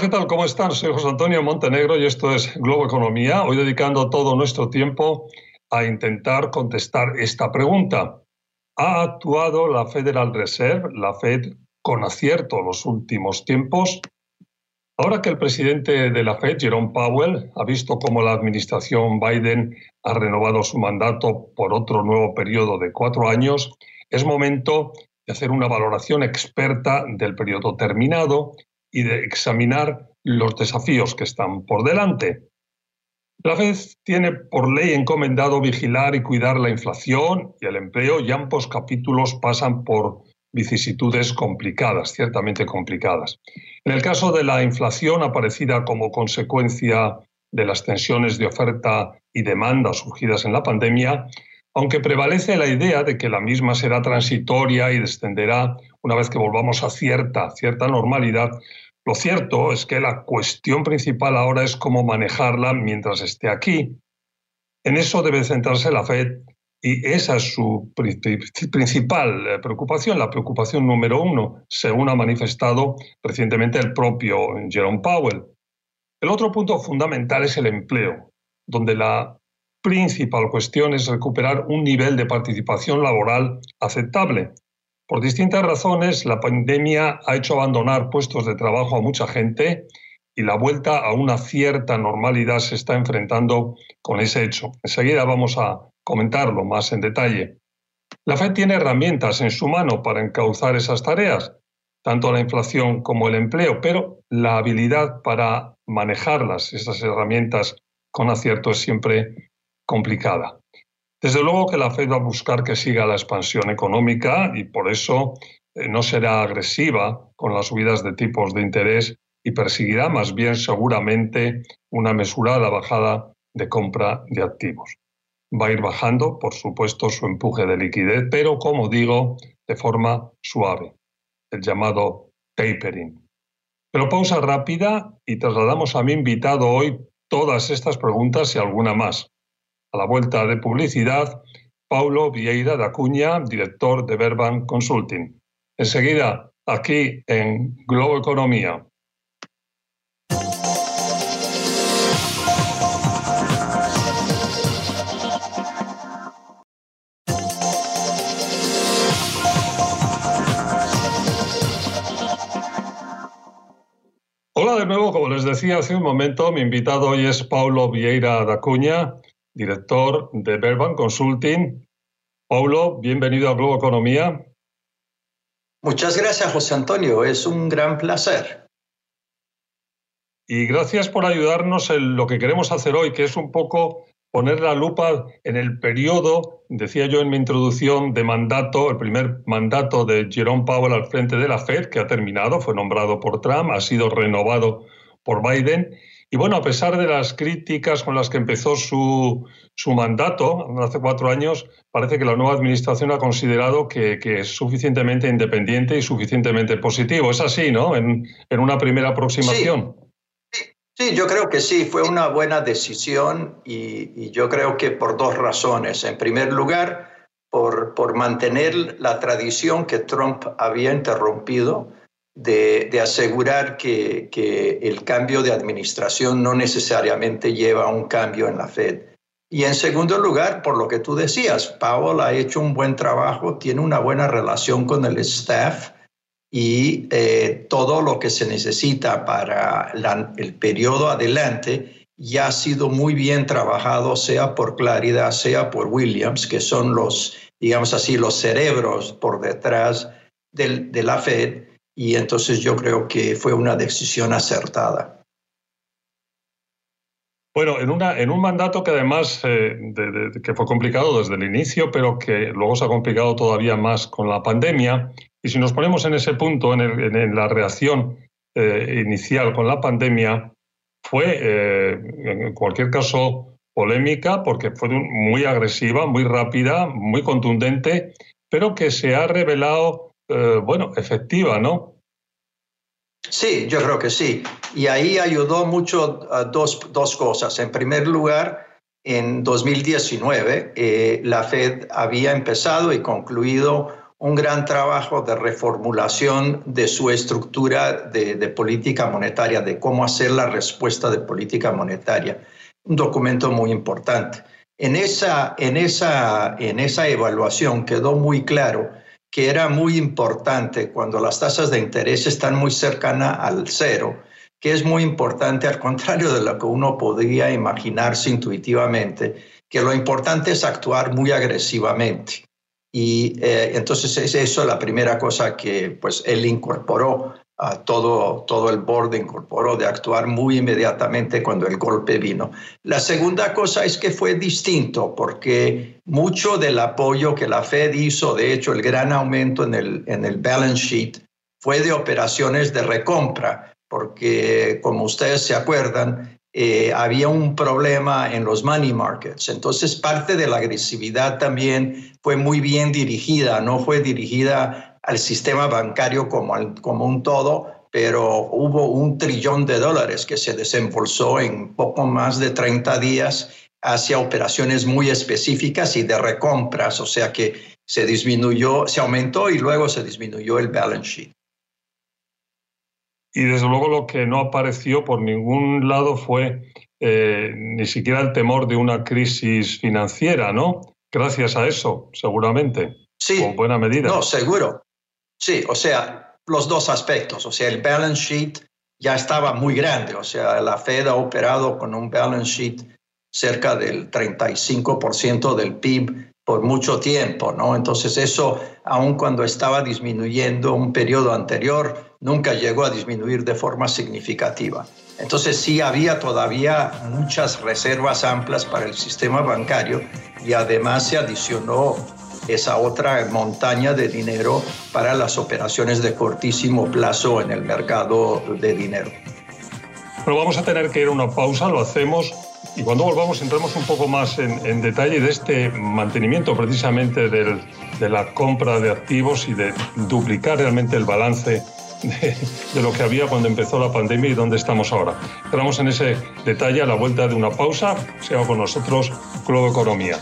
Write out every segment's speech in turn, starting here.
¿qué tal? ¿Cómo están? Soy José Antonio Montenegro y esto es Globo Economía. Hoy dedicando todo nuestro tiempo a intentar contestar esta pregunta. ¿Ha actuado la Federal Reserve, la Fed, con acierto los últimos tiempos? Ahora que el presidente de la Fed, Jerome Powell, ha visto cómo la administración Biden ha renovado su mandato por otro nuevo periodo de cuatro años, es momento de hacer una valoración experta del periodo terminado y de examinar los desafíos que están por delante. La Fed tiene por ley encomendado vigilar y cuidar la inflación y el empleo y ambos capítulos pasan por vicisitudes complicadas, ciertamente complicadas. En el caso de la inflación aparecida como consecuencia de las tensiones de oferta y demanda surgidas en la pandemia, aunque prevalece la idea de que la misma será transitoria y descenderá una vez que volvamos a cierta, cierta normalidad, lo cierto es que la cuestión principal ahora es cómo manejarla mientras esté aquí. En eso debe centrarse la Fed y esa es su principal eh, preocupación, la preocupación número uno, según ha manifestado recientemente el propio Jerome Powell. El otro punto fundamental es el empleo, donde la principal cuestión es recuperar un nivel de participación laboral aceptable. Por distintas razones, la pandemia ha hecho abandonar puestos de trabajo a mucha gente y la vuelta a una cierta normalidad se está enfrentando con ese hecho. Enseguida vamos a comentarlo más en detalle. La Fed tiene herramientas en su mano para encauzar esas tareas, tanto la inflación como el empleo, pero la habilidad para manejarlas, esas herramientas con acierto, es siempre complicada. Desde luego que la Fed va a buscar que siga la expansión económica y por eso eh, no será agresiva con las subidas de tipos de interés y perseguirá más bien seguramente una mesurada bajada de compra de activos. Va a ir bajando, por supuesto, su empuje de liquidez, pero como digo, de forma suave, el llamado tapering. Pero pausa rápida y trasladamos a mi invitado hoy todas estas preguntas y alguna más. A la vuelta de publicidad, Paulo Vieira da Cunha, director de Verban Consulting. Enseguida, aquí en Globo Economía. Hola de nuevo, como les decía hace un momento, mi invitado hoy es Paulo Vieira da Cunha, director de Verban Consulting. Paulo, bienvenido a Globo Economía. Muchas gracias, José Antonio. Es un gran placer. Y gracias por ayudarnos en lo que queremos hacer hoy, que es un poco poner la lupa en el periodo, decía yo en mi introducción, de mandato, el primer mandato de Jerome Powell al frente de la Fed, que ha terminado, fue nombrado por Trump, ha sido renovado por Biden, y bueno, a pesar de las críticas con las que empezó su, su mandato hace cuatro años, parece que la nueva administración ha considerado que, es suficientemente independiente y suficientemente positivo. Es así, ¿no? En, en una primera aproximación. Sí. sí. yo creo que sí, fue una buena decisión y, y, yo creo que por dos razones. En primer lugar, por, por mantener la tradición que Trump había interrumpido de, asegurar que, que, el cambio de administración no necesariamente lleva a un cambio en la Fed. Y en segundo lugar, por lo que tú decías, Powell ha hecho un buen trabajo, tiene una buena relación con el staff y eh, todo lo que se necesita para el periodo adelante ya ha sido muy bien trabajado, sea por Claridad, sea por Williams, que son los, digamos así, los cerebros por detrás de la Fed y entonces yo creo que fue una decisión acertada. Bueno, en, una, en un mandato que además eh, que fue complicado desde el inicio, pero que luego se ha complicado todavía más con la pandemia. Y si nos ponemos en ese punto, en, la reacción eh, inicial con la pandemia, fue eh, en cualquier caso polémica porque fue muy agresiva, muy rápida, muy contundente, pero que se ha revelado eh, bueno, efectiva, ¿no? Sí, yo creo que sí. Y ahí ayudó mucho dos, dos, cosas. En primer lugar, en 2019, eh, la Fed había empezado y concluido un gran trabajo de reformulación de su estructura de, política monetaria, de cómo hacer la respuesta de política monetaria. Un documento muy importante. En esa, en esa, en esa evaluación quedó muy claro que era muy importante cuando las tasas de interés están muy cercanas al cero, que es muy importante, al contrario de lo que uno podría imaginarse intuitivamente, que lo importante es actuar muy agresivamente. Y eh, entonces es eso la primera cosa que pues él incorporó a todo, todo el board incorporó de actuar muy inmediatamente cuando el golpe vino. La segunda cosa es que fue distinto porque mucho del apoyo que la Fed hizo, de hecho el gran aumento en el, en el balance sheet, fue de operaciones de recompra, porque como ustedes se acuerdan, eh, había un problema en los money markets. Entonces, parte de la agresividad también fue muy bien dirigida, no fue dirigida al sistema bancario como, un todo, pero hubo un trillón de dólares que se desembolsó en poco más de 30 días hacia operaciones muy específicas y de recompras, o sea que se disminuyó, se aumentó y luego se disminuyó el balance sheet. Y desde luego lo que no apareció por ningún lado fue eh, ni siquiera el temor de una crisis financiera, ¿no? Gracias a eso, seguramente. Sí. Con buena medida. No, seguro. Sí, o sea, los dos aspectos. O sea, el balance sheet ya estaba muy grande. O sea, la Fed ha operado con un balance sheet cerca del 35% del PIB por mucho tiempo, ¿no? Entonces eso, aun cuando estaba disminuyendo un periodo anterior, nunca llegó a disminuir de forma significativa. Entonces sí había todavía muchas reservas amplias para el sistema bancario y además se adicionó esa otra montaña de dinero para las operaciones de cortísimo plazo en el mercado de dinero. Pero vamos a tener que ir a una pausa, lo hacemos y cuando volvamos entramos un poco más en, detalle de este mantenimiento precisamente de la compra de activos y de duplicar realmente el balance de, lo que había cuando empezó la pandemia y dónde estamos ahora. Entramos en ese detalle a la vuelta de una pausa. Sea con nosotros Globo Economía.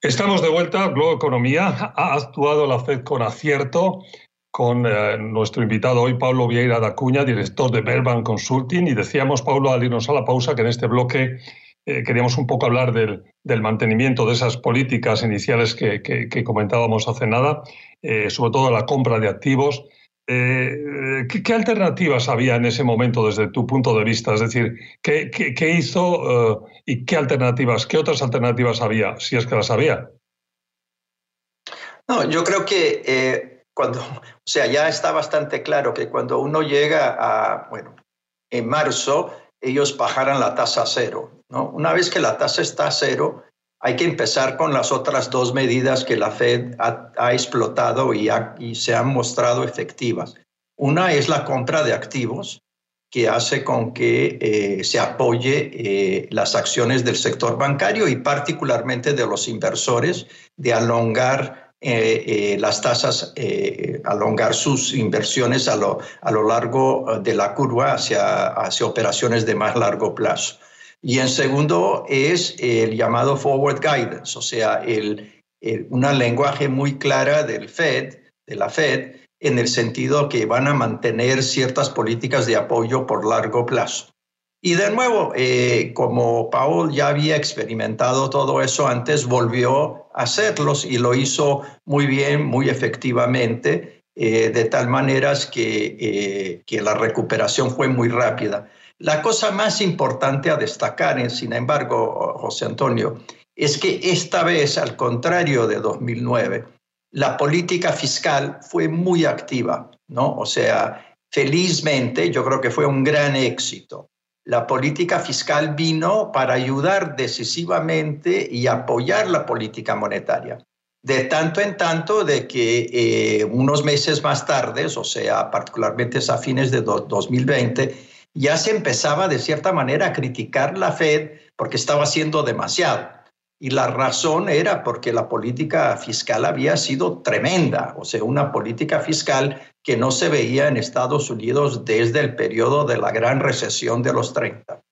Estamos de vuelta, Globo Economía. Ha actuado la Fed con acierto con eh, nuestro invitado hoy, Pablo Vieira da Cuña, director de Berban Consulting. Y decíamos, Pablo, al irnos a la pausa, que en este bloque eh, queríamos un poco hablar del, mantenimiento de esas políticas iniciales que, comentábamos hace nada, eh, sobre todo la compra de activos. ¿qué, alternativas había en ese momento desde tu punto de vista? Es decir, ¿qué, qué hizo y qué alternativas, qué otras alternativas había, si es que las había? No, yo creo que cuando, o sea, ya está bastante claro que cuando uno llega a, bueno, en marzo, ellos bajaran la tasa a cero, ¿no? Una vez que la tasa está a cero, hay que empezar con las otras dos medidas que la Fed ha, explotado y, y, se han mostrado efectivas. Una es la compra de activos, que hace con que eh, se apoye eh, las acciones del sector bancario y particularmente de los inversores, de alongar eh, eh, las tasas, eh, alongar sus inversiones a lo, a lo largo de la curva hacia, hacia operaciones de más largo plazo. Y en segundo es el llamado forward guidance, o sea, el, una lenguaje muy clara del Fed, de la Fed, en el sentido que van a mantener ciertas políticas de apoyo por largo plazo. Y de nuevo, eh, como Paul ya había experimentado todo eso antes, volvió a hacerlos y lo hizo muy bien, muy efectivamente, eh, de tal manera que, eh, que la recuperación fue muy rápida. La cosa más importante a destacar, sin embargo, José Antonio, es que esta vez, al contrario de 2009, la política fiscal fue muy activa, ¿no? O sea, felizmente yo creo que fue un gran éxito la política fiscal vino para ayudar decisivamente y apoyar la política monetaria. De tanto en tanto de que eh, unos meses más tarde, o sea, particularmente a fines de 2020, ya se empezaba de cierta manera a criticar la Fed porque estaba haciendo demasiado. Y la razón era porque la política fiscal había sido tremenda, o sea, una política fiscal que no se veía en Estados Unidos desde el periodo de la gran recesión de los 30.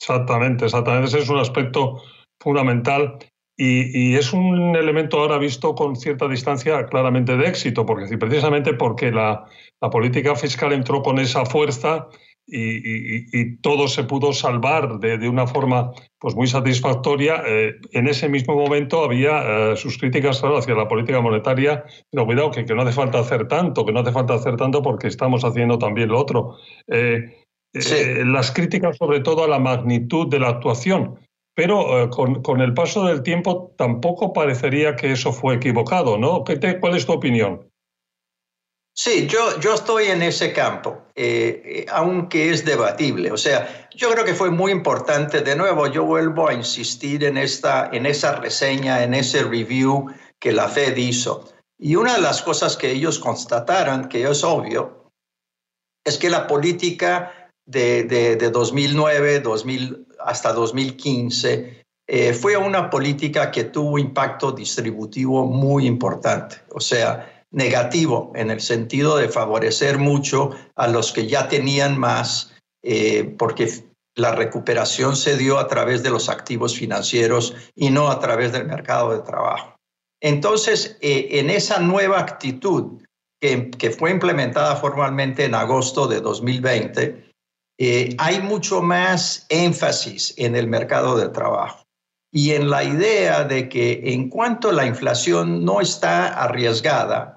Exactamente, exactamente. Ese es un aspecto fundamental y, es un elemento ahora visto con cierta distancia claramente de éxito, porque precisamente porque la, política fiscal entró con esa fuerza y, todo se pudo salvar de, una forma pues muy satisfactoria. Eh, en ese mismo momento había eh, sus críticas hacia la política monetaria, pero cuidado que, no hace falta hacer tanto, que no hace falta hacer tanto porque estamos haciendo también lo otro. Eh, las críticas sobre todo a la magnitud de la actuación pero eh, con, el paso del tiempo tampoco parecería que eso fue equivocado, ¿no? ¿Cuál es tu opinión? Sí, yo, yo estoy en ese campo, eh, eh, aunque es debatible. O sea, yo creo que fue muy importante, de nuevo, yo vuelvo a insistir en, esta, en esa reseña, en ese review que la Fed hizo. Y una de las cosas que ellos constataron, que es obvio, es que la política de, de, de 2009, 2000, hasta 2015, eh, fue una política que tuvo impacto distributivo muy importante, o sea, negativo en el sentido de favorecer mucho a los que ya tenían más, eh, porque la recuperación se dio a través de los activos financieros y no a través del mercado de trabajo. Entonces, eh, en esa nueva actitud que, que, fue implementada formalmente en agosto de 2020, eh, hay mucho más énfasis en el mercado de trabajo y en la idea de que en cuanto la inflación no está arriesgada,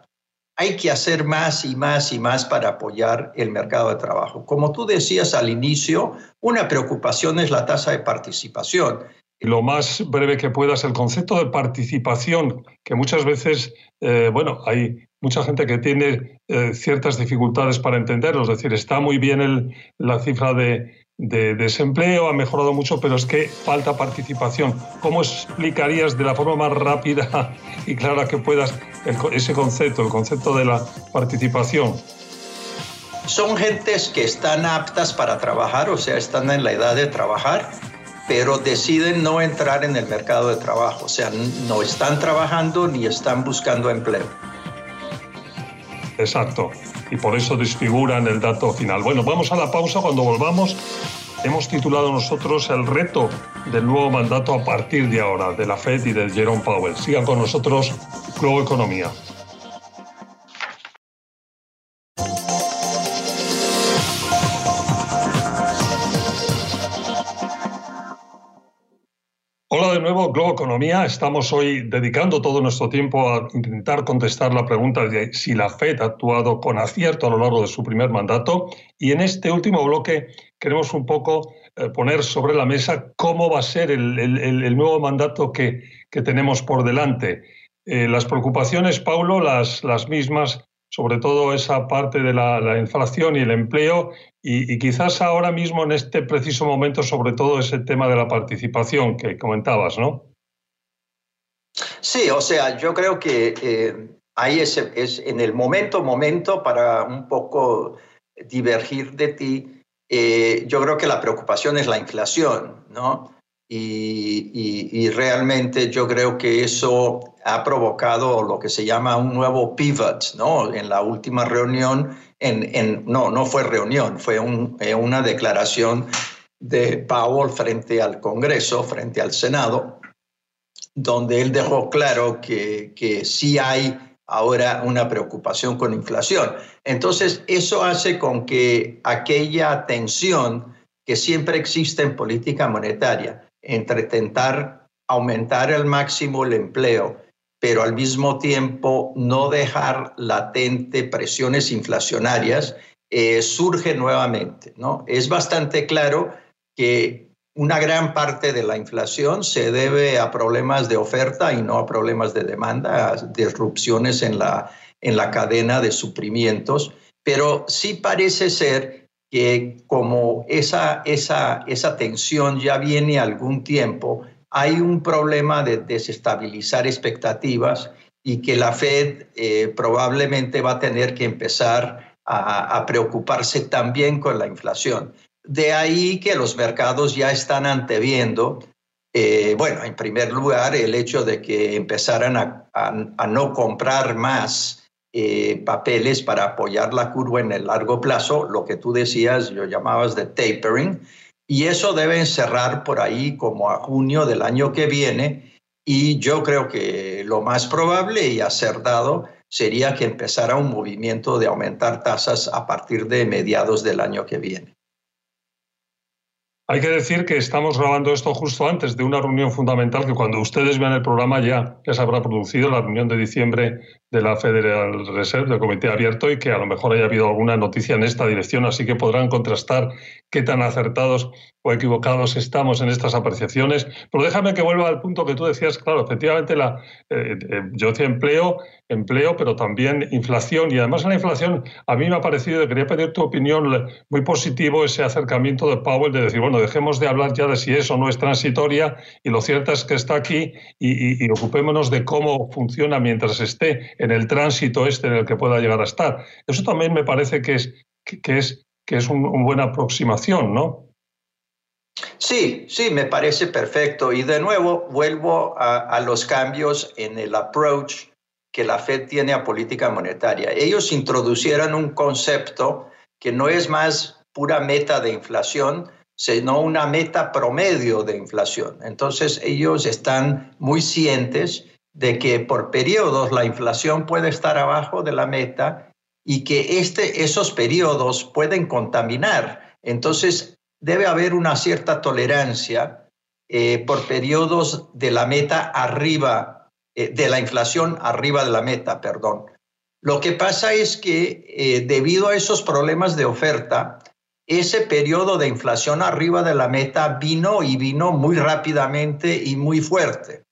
hay que hacer más y más y más para apoyar el mercado de trabajo. Como tú decías al inicio, una preocupación es la tasa de participación. Lo más breve que puedas, el concepto de participación, que muchas veces, eh, bueno, hay mucha gente que tiene eh, ciertas dificultades para entenderlo. Es decir, está muy bien la cifra de, desempleo, ha mejorado mucho, pero es que falta participación. ¿Cómo explicarías de la forma más rápida y clara que puedas ese concepto, el concepto de la participación? Son gentes que están aptas para trabajar, o sea, están en la edad de trabajar, pero deciden no entrar en el mercado de trabajo, o sea, no están trabajando ni están buscando empleo. Exacto. Y por eso desfiguran el dato final. Bueno, vamos a la pausa. Cuando volvamos, hemos titulado nosotros el reto del nuevo mandato a partir de ahora, de la Fed y de Jerome Powell. Sigan con nosotros, Globo Economía. Globo Economía. Estamos hoy dedicando todo nuestro tiempo a intentar contestar la pregunta de si la Fed ha actuado con acierto a lo largo de su primer mandato. Y en este último bloque queremos un poco eh, poner sobre la mesa cómo va a ser el, nuevo mandato que, tenemos por delante. Eh, las preocupaciones, Paulo, las, las mismas sobre todo esa parte de la, inflación y el empleo y, quizás ahora mismo en este preciso momento sobre todo ese tema de la participación que comentabas, ¿no? Sí, o sea, yo creo que eh, ahí es, en el momento, momento para un poco divergir de ti, eh, yo creo que la preocupación es la inflación, ¿no? Y, realmente yo creo que eso ha provocado lo que se llama un nuevo pivot, ¿no? En la última reunión, en, no, no fue reunión, fue eh, una declaración de Powell frente al Congreso, frente al Senado, donde él dejó claro que, que sí hay ahora una preocupación con inflación. Entonces, eso hace con que aquella tensión que siempre existe en política monetaria, entre intentar aumentar al máximo el empleo, pero al mismo tiempo no dejar latente presiones inflacionarias, eh, surge nuevamente. ¿no? Es bastante claro que una gran parte de la inflación se debe a problemas de oferta y no a problemas de demanda, a disrupciones en la, en la cadena de suprimientos, pero sí parece ser que como esa, esa, esa tensión ya viene algún tiempo, hay un problema de desestabilizar expectativas y que la Fed eh, probablemente va a tener que empezar a, preocuparse también con la inflación. De ahí que los mercados ya están anteviendo, eh, bueno, en primer lugar, el hecho de que empezaran a, no comprar más eh, papeles para apoyar la curva en el largo plazo, lo que tú decías, yo llamabas de tapering, y eso debe cerrar por ahí como a junio del año que viene, y yo creo que lo más probable y acertado sería que empezara un movimiento de aumentar tasas a partir de mediados del año que viene. Hay que decir que estamos grabando esto justo antes de una reunión fundamental que cuando ustedes vean el programa ya, ya se habrá producido la reunión de diciembre de la Federal Reserve, del Comité Abierto, y que a lo mejor haya habido alguna noticia en esta dirección, así que podrán contrastar qué tan acertados o equivocados estamos en estas apreciaciones. Pero déjame que vuelva al punto que tú decías, claro, efectivamente la, eh, eh, yo decía empleo, empleo, pero también inflación. Y además en la inflación a mí me ha parecido, quería pedir tu opinión, muy positivo ese acercamiento de Powell de decir, bueno, dejemos de hablar ya de si eso no es transitoria y lo cierto es que está aquí y, ocupémonos de cómo funciona mientras esté en el tránsito este en el que pueda llegar a estar. Eso también me parece que es, que, es, que es una buena aproximación, ¿no? Sí, sí, me parece perfecto. Y de nuevo, vuelvo a, los cambios en el approach que la Fed tiene a política monetaria. Ellos introducieron un concepto que no es más pura meta de inflación, sino una meta promedio de inflación. Entonces, ellos están muy cientes de que por periodos la inflación puede estar abajo de la meta y que este, esos periodos pueden contaminar. Entonces, debe haber una cierta tolerancia eh, por periodos de la meta arriba, eh, de la inflación arriba de la meta, perdón. Lo que pasa es que eh, debido a esos problemas de oferta, ese periodo de inflación arriba de la meta vino y vino muy rápidamente y muy fuerte.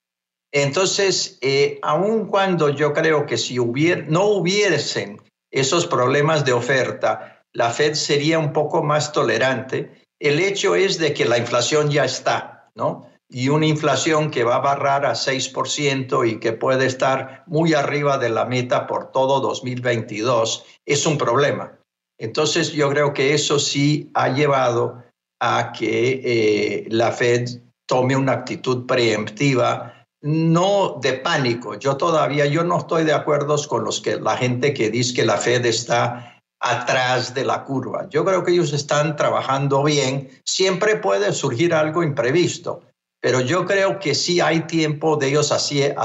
Entonces, aun cuando yo creo que si no hubiesen esos problemas de oferta, la Fed sería un poco más tolerante el hecho es de que la inflación ya está, ¿no? Y una inflación que va a barrar a 6% y que puede estar muy arriba de la meta por todo 2022 es un problema. Entonces yo creo que eso sí ha llevado a que eh, la Fed tome una actitud preemptiva, no de pánico. Yo todavía, yo no estoy de acuerdo con los que la gente que dice que la Fed está atrás de la curva. Yo creo que ellos están trabajando bien. Siempre puede surgir algo imprevisto, pero yo creo que sí hay tiempo de ellos hacer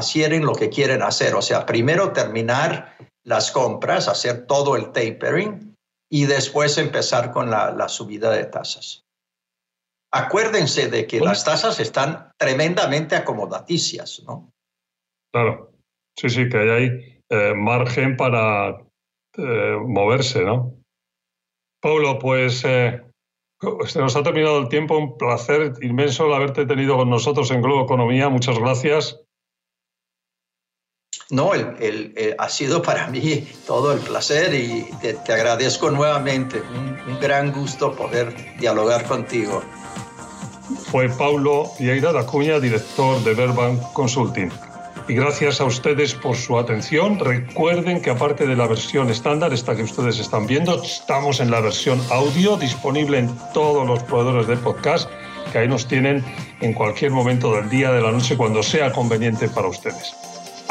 lo que quieren hacer. O sea, primero terminar las compras, hacer todo el tapering y después empezar con la, subida de tasas. Acuérdense de que las tasas están tremendamente acomodaticias, ¿no? Claro, sí, sí, que hay eh, margen para eh, moverse, ¿no? Paulo, pues eh, se nos ha terminado el tiempo. Un placer inmenso el haberte tenido con nosotros en Globo Economía. Muchas gracias. No, el, ha sido para mí todo el placer y te, agradezco nuevamente. Un, gran gusto poder dialogar contigo. Fue Paulo Vieira da Cuña, director de Verban Consulting y gracias a ustedes por su atención. Recuerden que aparte de la versión estándar, esta que ustedes están viendo, estamos en la versión audio disponible en todos los proveedores de podcast, que ahí nos tienen en cualquier momento del día, de la noche, cuando sea conveniente para ustedes.